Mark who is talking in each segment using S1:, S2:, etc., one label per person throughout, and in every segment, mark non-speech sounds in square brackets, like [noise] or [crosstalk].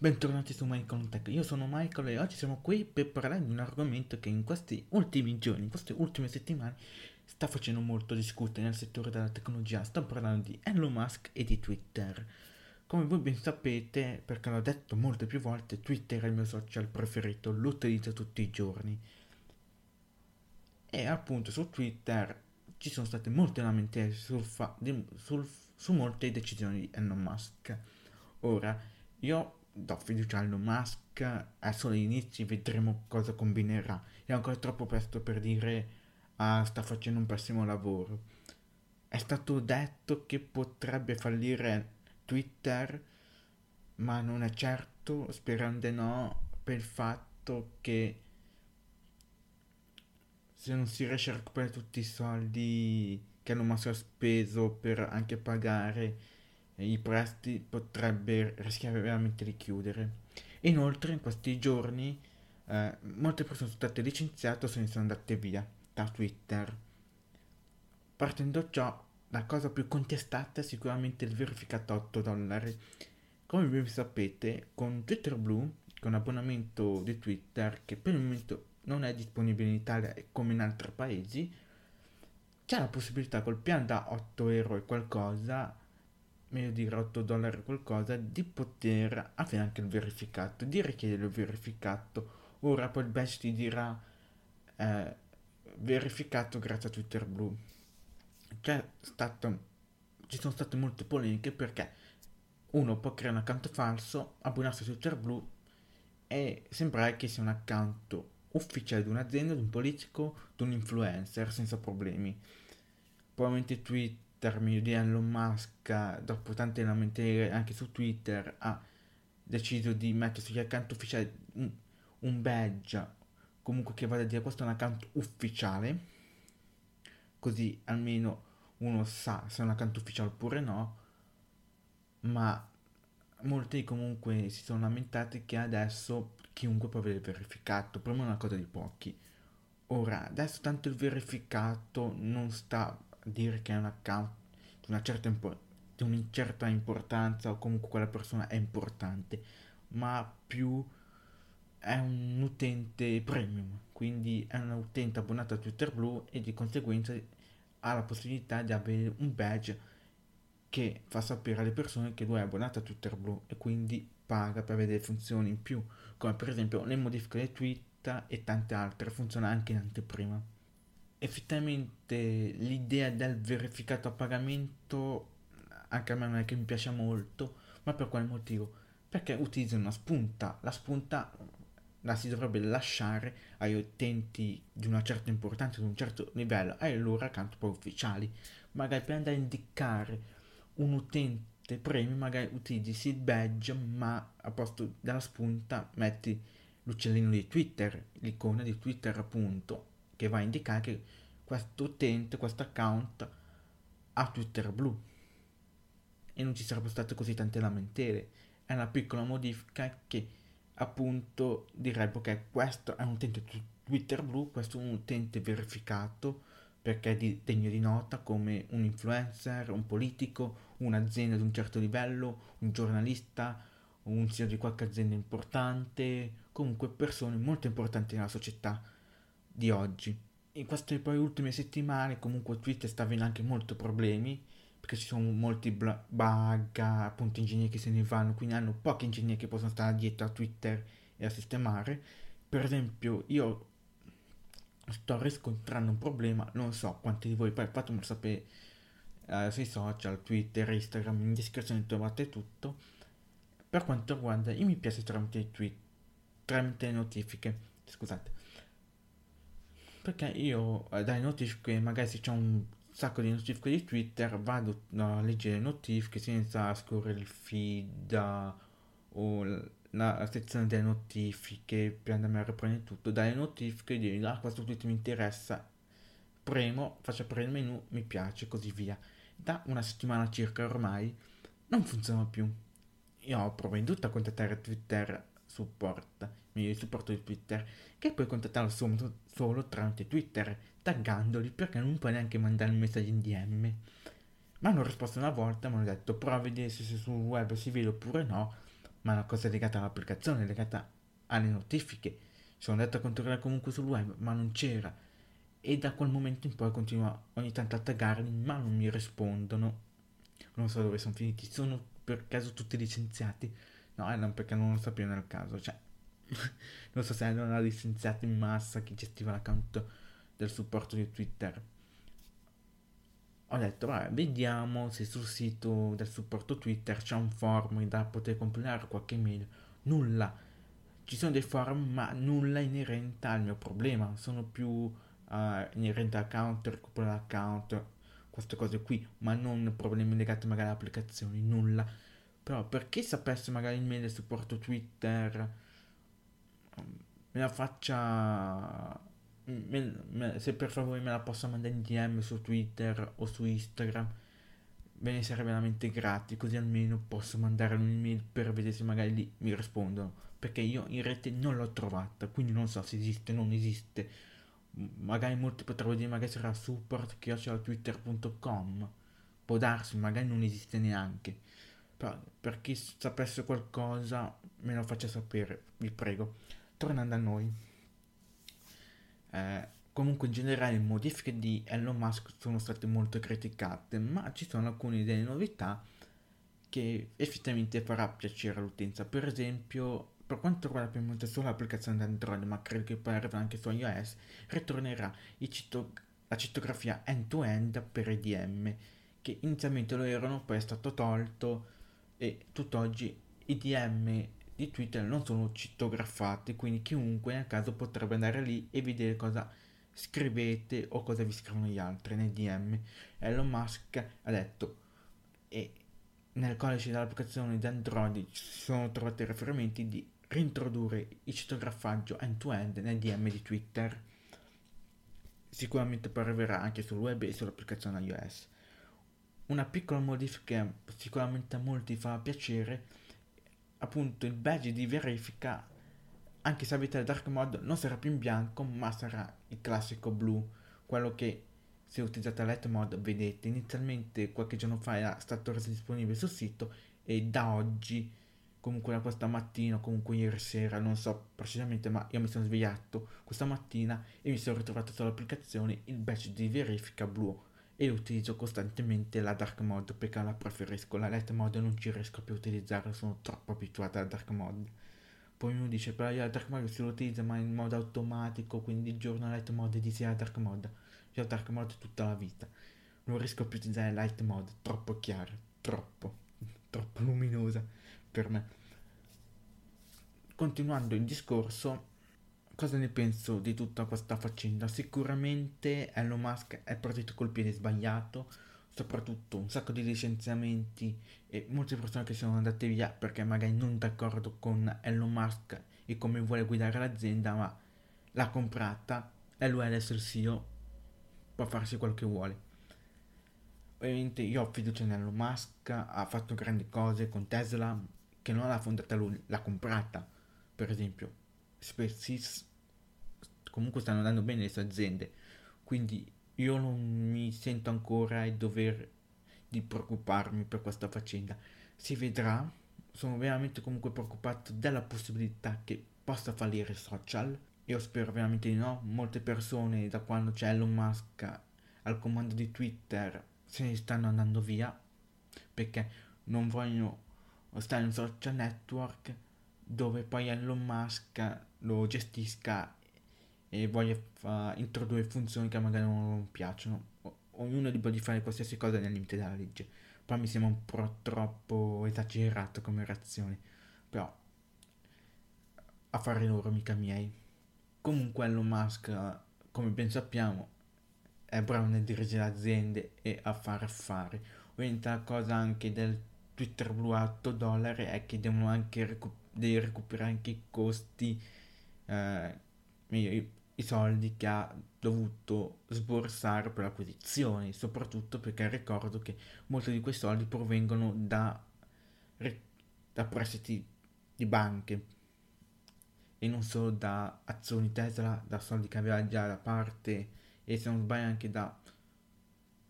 S1: Bentornati su Michael Tech, io sono Michael e oggi siamo qui per parlare di un argomento che in questi ultimi giorni, in queste ultime settimane, sta facendo molto discutere nel settore della tecnologia. Sto parlando di Elon Musk e di Twitter. Come voi ben sapete, perché l'ho detto molte più volte, Twitter è il mio social preferito, lo utilizzo tutti i giorni. E appunto su Twitter ci sono state molte lamentele sul fa- di, sul, su molte decisioni di Elon Musk. Ora, io do fiducia a Elon Musk, è solo all'inizio, vedremo cosa combinerà. È ancora troppo presto per dire ah, sta facendo un pessimo lavoro. È stato detto che potrebbe fallire Twitter, ma non è certo, sperando no, per il fatto che se non si riesce a recuperare tutti i soldi che Elon Musk ha speso per anche pagare i prestiti potrebbe rischiare veramente di chiudere. Inoltre in questi giorni eh, molte persone sono state licenziate o se ne sono andate via da Twitter. Partendo ciò, la cosa più contestata è sicuramente il verificato 8 dollari. Come vi sapete, con Twitter Blue, con abbonamento di Twitter, che per il momento non è disponibile in Italia come in altri paesi, c'è la possibilità col piano da 8 euro e qualcosa meglio dire 8 dollari qualcosa, di poter avere anche il verificato, di richiedere il verificato. Ora poi il badge ti dirà eh, verificato grazie a Twitter Blue. C'è stato, ci sono state molte polemiche perché uno può creare un account falso, abbonarsi a Twitter Blue e sembrare che sia un account ufficiale di un'azienda, di un politico, di un influencer senza problemi. Probabilmente Twitter termine di Elon Musk, dopo tante lamentele anche su Twitter, ha deciso di mettere sugli account ufficiali un, un badge, comunque che vada a dire questo è un account ufficiale, così almeno uno sa se è un account ufficiale oppure no, ma molti comunque si sono lamentati che adesso chiunque può avere verificato, prima è una cosa di pochi. Ora, adesso tanto il verificato non sta dire che è un account di una certa, impo- di una importanza o comunque quella persona è importante, ma più è un utente premium, quindi è un utente abbonato a Twitter Blue e di conseguenza ha la possibilità di avere un badge che fa sapere alle persone che lui è abbonato a Twitter Blue e quindi paga per avere delle funzioni in più, come per esempio le modifiche dei tweet e tante altre, funziona anche in anteprima effettivamente l'idea del verificato a pagamento anche a me non è che mi piace molto, ma per quale motivo? Perché utilizza una spunta, la spunta la si dovrebbe lasciare agli utenti di una certa importanza, di un certo livello, ai loro account poi ufficiali. Magari per andare a indicare un utente premium, magari utilizzi il badge, ma a posto della spunta metti l'uccellino di Twitter, l'icona di Twitter appunto, che va a indicare che questo utente, questo account ha Twitter blu e non ci sarebbero state così tante lamentele. È una piccola modifica che appunto direbbe che questo è un utente Twitter blu, questo è un utente verificato perché è di, degno di nota come un influencer, un politico, un'azienda di un certo livello, un giornalista, un CEO di qualche azienda importante, comunque persone molto importanti nella società di oggi. In queste poi ultime settimane comunque Twitter sta avendo anche molti problemi perché ci sono molti bug, appunto ingegneri che se ne vanno, quindi hanno pochi ingegneri che possono stare dietro a Twitter e a sistemare. Per esempio io sto riscontrando un problema, non so quanti di voi, poi fatemelo sapere eh, sui social, Twitter, Instagram, in descrizione trovate tutto. Per quanto riguarda i mi piace tramite tweet, tramite notifiche, scusate perché io eh, dalle notifiche, magari se c'è un sacco di notifiche di Twitter, vado a leggere le notifiche senza scorrere il feed o la, sezione delle notifiche per andare a riprendere tutto. Dalle notifiche di ah, questo tweet mi interessa, premo, faccio aprire il menu, mi piace, così via. Da una settimana circa ormai non funziona più. Io ho provato a contattare Twitter support, il supporto di Twitter, che puoi contattarlo solo, solo tramite Twitter, taggandoli perché non puoi neanche mandare un messaggio in DM. Mi hanno risposto una volta, mi hanno detto prova a vedere se sul web si vede oppure no, ma è una cosa legata all'applicazione, legata alle notifiche. Sono andato a controllare comunque sul web, ma non c'era. E da quel momento in poi continua ogni tanto a taggarli, ma non mi rispondono. Non so dove sono finiti. Sono per caso tutti licenziati? No, non perché non lo sapevo nel caso. Cioè, [laughs] non so se erano licenziati in massa chi gestiva l'account del supporto di Twitter. Ho detto, vabbè, vediamo se sul sito del supporto Twitter c'è un forum da poter compilare qualche mail. Nulla. Ci sono dei forum, ma nulla inerente al mio problema. Sono più uh, inerente all'account, recupero l'account, queste cose qui, ma non problemi legati magari alle applicazioni, nulla. Però per chi sapesse magari il mail del supporto Twitter, me la faccia me, me, se per favore me la possa mandare in DM su Twitter o su Instagram ve ne sarei veramente grati così almeno posso mandare un'email per vedere se magari lì mi rispondono. Perché io in rete non l'ho trovata quindi non so se esiste o non esiste. Magari molti potrebbero dire magari sarà support twitter.com può darsi magari non esiste neanche per chi sapesse qualcosa me lo faccia sapere vi prego tornando a noi eh, comunque in generale le modifiche di Elon Musk sono state molto criticate, ma ci sono alcune delle novità che effettivamente farà piacere all'utenza. Per esempio, per quanto riguarda prima solo l'applicazione Android, ma credo che poi arriverà anche su iOS, ritornerà cito- la cittografia end-to-end per EDM, che inizialmente lo erano, poi è stato tolto e tutt'oggi i DM di Twitter non sono cittografati, quindi chiunque nel caso potrebbe andare lì e vedere cosa scrivete o cosa vi scrivono gli altri nei DM. Elon Musk ha detto e nel codice dell'applicazione di Android ci sono trovati riferimenti di reintrodurre il citografaggio end-to-end nel DM di Twitter. Sicuramente poi arriverà anche sul web e sull'applicazione iOS. Una piccola modifica sicuramente a molti fa piacere appunto il badge di verifica anche se avete il dark mode non sarà più in bianco ma sarà il classico blu quello che se utilizzate light mode vedete. Inizialmente qualche giorno fa era stato reso disponibile sul sito e da oggi comunque da questa mattina comunque ieri sera non so precisamente ma io mi sono svegliato questa mattina e mi sono ritrovato sull'applicazione il badge di verifica blu e utilizzo costantemente la dark mode perché la preferisco, la light mode non ci riesco più a utilizzare, sono troppo abituata alla dark mode. Poi uno dice, però la dark mode si utilizza ma in modo automatico, quindi di giorno light mode di sera dark mode. Io ho dark mode tutta la vita. Non riesco più a utilizzare light mode, troppo chiara, troppo, [laughs] troppo luminosa per me. Continuando il discorso, Cosa ne penso di tutta questa faccenda? Sicuramente Elon Musk è partito col piede sbagliato, soprattutto un sacco di licenziamenti e molte persone che sono andate via perché magari non d'accordo con Elon Musk e come vuole guidare l'azienda, ma l'ha comprata e lui adesso il CEO può farsi quello che vuole. Ovviamente io ho fiducia in Elon Musk, ha fatto grandi cose con Tesla, che non l'ha fondata lui, l'ha comprata. Per esempio, SpaceX comunque stanno andando bene le sue aziende, quindi io non mi sento ancora il dovere di preoccuparmi per questa faccenda. Si vedrà, sono veramente comunque preoccupato della possibilità che possa fallire social. Io spero veramente di no. Molte persone da quando c'è Elon Musk al comando di Twitter se ne stanno andando via perché non vogliono stare in un social network dove poi Elon Musk lo gestisca e voglia fa, introdurre funzioni che magari non piacciono. O, ognuno è libero di fare qualsiasi cosa nel limite della legge. Poi mi sembra un po' troppo esagerato come reazione. Però a fare loro mica miei. Comunque Elon Musk, come ben sappiamo, è bravo nel dirigere aziende e a fare affari. La cosa anche del Twitter blu a 8 dollari è che devono anche recu- recuperare anche i costi eh, i soldi che ha dovuto sborsare per l'acquisizione, soprattutto perché ricordo che molti di quei soldi provengono da, da prestiti di banche e non solo da azioni Tesla, da soldi che aveva già da parte e se non sbaglio anche da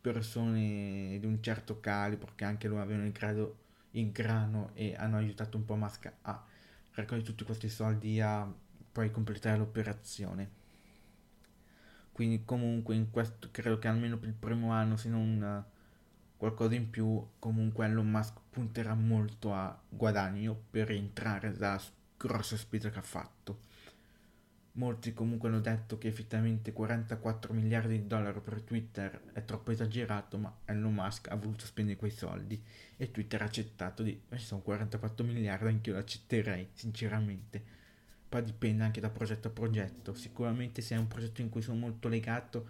S1: persone di un certo calibro che anche loro avevano il grado il grano e hanno aiutato un po' Musk a raccogliere tutti questi soldi a poi completare l'operazione. Quindi comunque in questo credo che almeno per il primo anno, se non qualcosa in più, comunque Elon Musk punterà molto a guadagno per entrare dalla grossa spesa che ha fatto. Molti comunque hanno detto che effettivamente 44 miliardi di dollari per Twitter è troppo esagerato, ma Elon Musk ha voluto spendere quei soldi e Twitter ha accettato di... ci sono 44 miliardi, anche io lo accetterei, sinceramente. Poi dipende anche da progetto a progetto. Sicuramente se è un progetto in cui sono molto legato,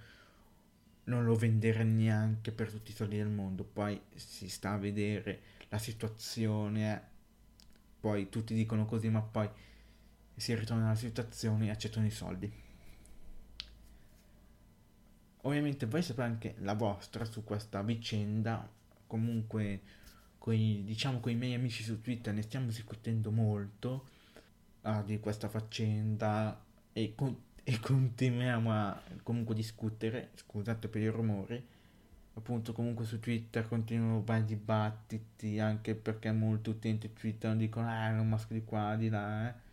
S1: non lo venderei neanche per tutti i soldi del mondo. Poi si sta a vedere la situazione, poi tutti dicono così, ma poi si ritorna alla situazione e accettano i soldi. Ovviamente voi sapete anche la vostra su questa vicenda, comunque coi, diciamo con i miei amici su Twitter ne stiamo discutendo molto uh, di questa faccenda e, con, e continuiamo a comunque discutere, scusate per il rumore, appunto comunque su Twitter continuano vari dibattiti anche perché molti utenti Twitter dicono ah non maschio di qua, di là, eh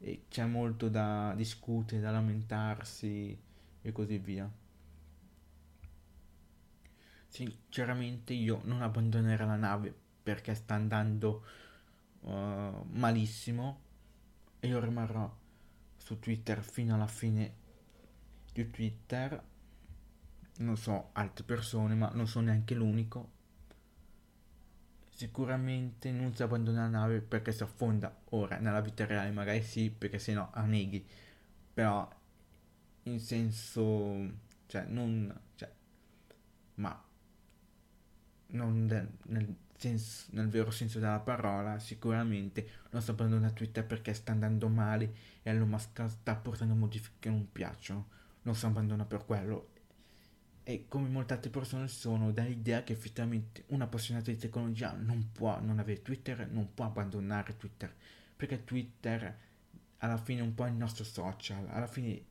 S1: e c'è molto da discutere, da lamentarsi e così via. Sinceramente io non abbandonerò la nave perché sta andando uh, malissimo io rimarrò su Twitter fino alla fine di Twitter. Non so altre persone, ma non sono neanche l'unico Sicuramente non si abbandona la nave perché si affonda. Ora, nella vita reale magari sì, perché sennò anneghi. Però, in senso... Cioè, non... Cioè, ma... Non nel, senso, nel vero senso della parola, sicuramente non si abbandona Twitter perché sta andando male e Musk sta portando modifiche che non piacciono. Non si abbandona per quello. E come molte altre persone sono dall'idea che effettivamente un appassionato di tecnologia non può non avere Twitter, non può abbandonare Twitter, perché Twitter alla fine è un po' il nostro social, alla fine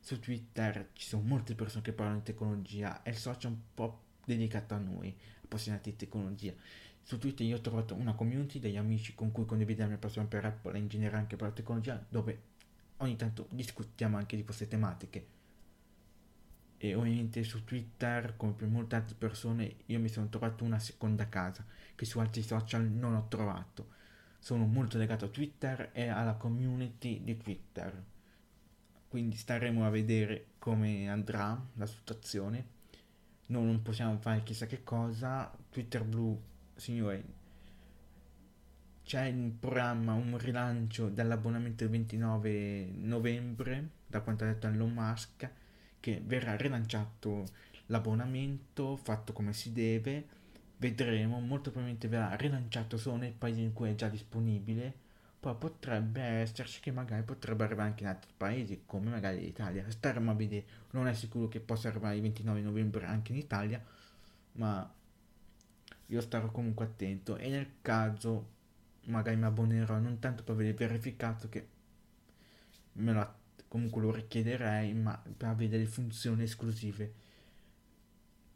S1: su Twitter ci sono molte persone che parlano di tecnologia, è il social un po' dedicato a noi, appassionati di tecnologia. Su Twitter io ho trovato una community degli amici con cui condividiamo la mia passione per Apple e in generale anche per la tecnologia, dove ogni tanto discutiamo anche di queste tematiche. E ovviamente su Twitter come per molte altre persone io mi sono trovato una seconda casa che su altri social non ho trovato. Sono molto legato a Twitter e alla community di Twitter. Quindi staremo a vedere come andrà la situazione noi non possiamo fare chissà che cosa Twitter Blue signore c'è in programma un rilancio dell'abbonamento il 29 novembre da quanto ha detto Elon Musk che verrà rilanciato l'abbonamento fatto come si deve. Vedremo molto probabilmente verrà rilanciato solo nei paesi in cui è già disponibile poi potrebbe esserci che magari potrebbe arrivare anche in altri paesi come magari l'Italia. Staremo a vedere non è sicuro che possa arrivare il 29 novembre anche in Italia ma io starò comunque attento. E nel caso magari mi abbonerò non tanto per vedere verificato che me lo comunque lo richiederei, ma per avere delle funzioni esclusive.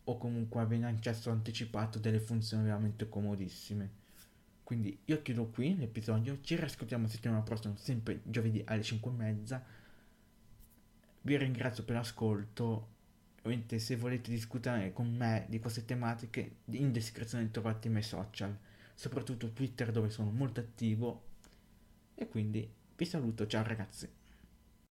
S1: O comunque avere accesso anticipato delle funzioni veramente comodissime. Quindi io chiudo qui l'episodio, ci riscontriamo settimana prossima, sempre giovedì alle 5 e mezza. Vi ringrazio per l'ascolto. Ovviamente se volete discutere con me di queste tematiche, in descrizione trovate i miei social, soprattutto Twitter dove sono molto attivo. E quindi vi saluto, ciao ragazzi.